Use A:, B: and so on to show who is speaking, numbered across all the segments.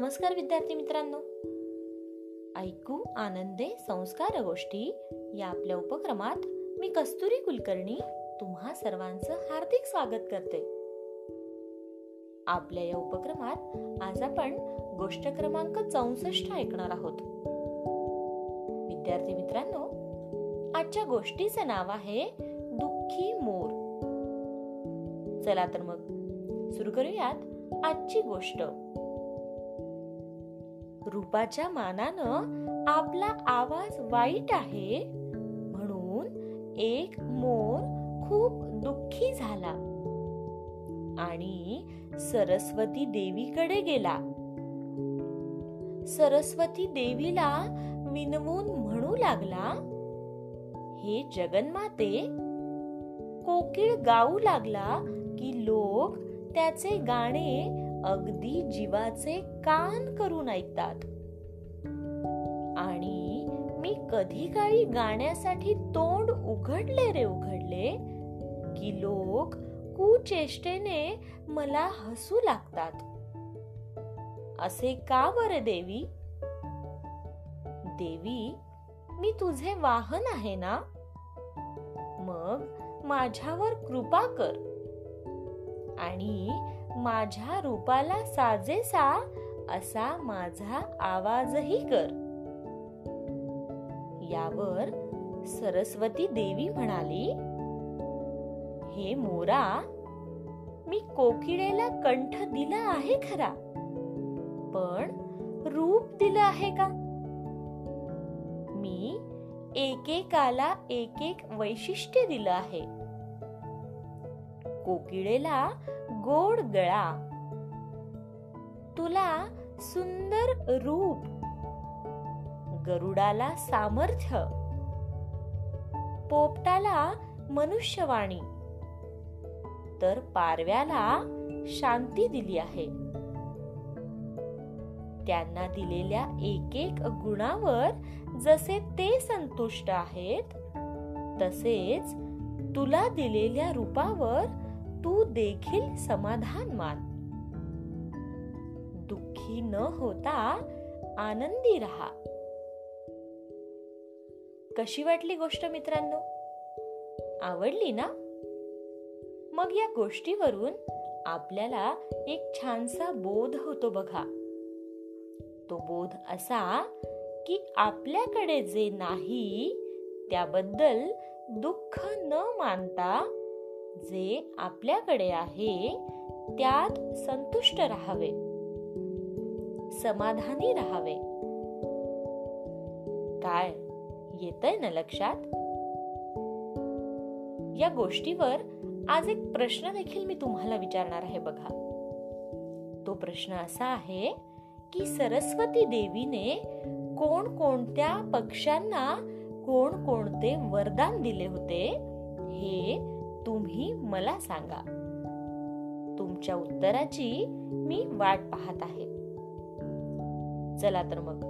A: नमस्कार विद्यार्थी मित्रांनो. ऐकू आनंदे संस्कार गोष्टी या आपल्या उपक्रमात मी कस्तुरी कुलकर्णी तुम्हा सर्वांचं हार्दिक स्वागत करते. आपल्या या उपक्रमात आज आपण गोष्ट क्रमांक चौसष्ट ऐकणार आहोत. विद्यार्थी मित्रांनो आजच्या गोष्टीचं नाव आहे दुःखी मोर. चला तर मग सुरू करूयात आजची गोष्ट. रूपाच्या मानानं आपला आवाज वाईट आहे म्हणून एक मोर खूप दुःखी झाला. आणि सरस्वती देवीकडे गेला. सरस्वती देवीला विनवून म्हणू लागला हे जगन्माते कोकिळ गाऊ लागला की लोक त्याचे गाणे अगदी जीवाचे कान करून ऐकतात. आणि मी कधी काळी गाण्यासाठी तोंड उघडले रे उघडले की लोक कुचेष्टेने मला हसू लागतात. असे का बर देवी? देवी मी तुझे वाहन आहे ना? मग माझ्यावर कृपा कर. आणि माझ्या रूपाला साजेसा असा माझा आवाजही कर. यावर सरस्वती देवी म्हणाली हे मोरा मी कोकिळेला कंठ दिला आहे खरा पण रूप दिलं आहे का? मी एकेकाला एक एक वैशिष्ट्य दिलं आहे. कोकिळेला गोड गळा. तुला सुंदर रूप. गरुडाला सामर्थ्य. पोपटाला मनुष्यवाणी. तर पारव्याला शांती दिली आहे. त्यांना दिलेल्या एक एक गुणावर जसे ते संतुष्ट आहेत तसेच तुला दिलेल्या रूपावर तू देखील समाधान मान. दुःखी न होता आनंदी राहा. कशी वाटली गोष्ट मित्रांनो? आवडली ना? मग या गोष्टीवरून आपल्याला एक छानसा बोध होतो बघा. तो बोध असा की आपल्याकडे जे नाही त्याबद्दल दुःख न मानता जे आपल्याकडे आहे त्यात संतुष्ट राहावे. समाधानी राहावे. काय? येतय ना लक्षात? या गोष्टीवर आज एक प्रश्न देखील मी तुम्हाला विचारणार आहे बघा. तो प्रश्न असा आहे की सरस्वती देवीने कोण कोणत्या पक्ष्यांना कोण कोणते वरदान दिले होते? हे तुम्ही मला सांगा. तुमच्या उत्तराची मी वाट पाहत आहे. चला तर मग.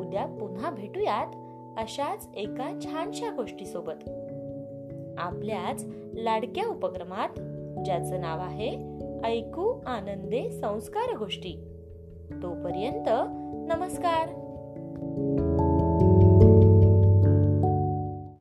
A: उद्या पुन्हा भेटूयात अशाच एका छानशा गोष्टी सोबत आपल्याच लाडक्या उपक्रमात ज्याचं नाव आहे ऐकू आनंदे संस्कार गोष्टी. तोपर्यंत नमस्कार.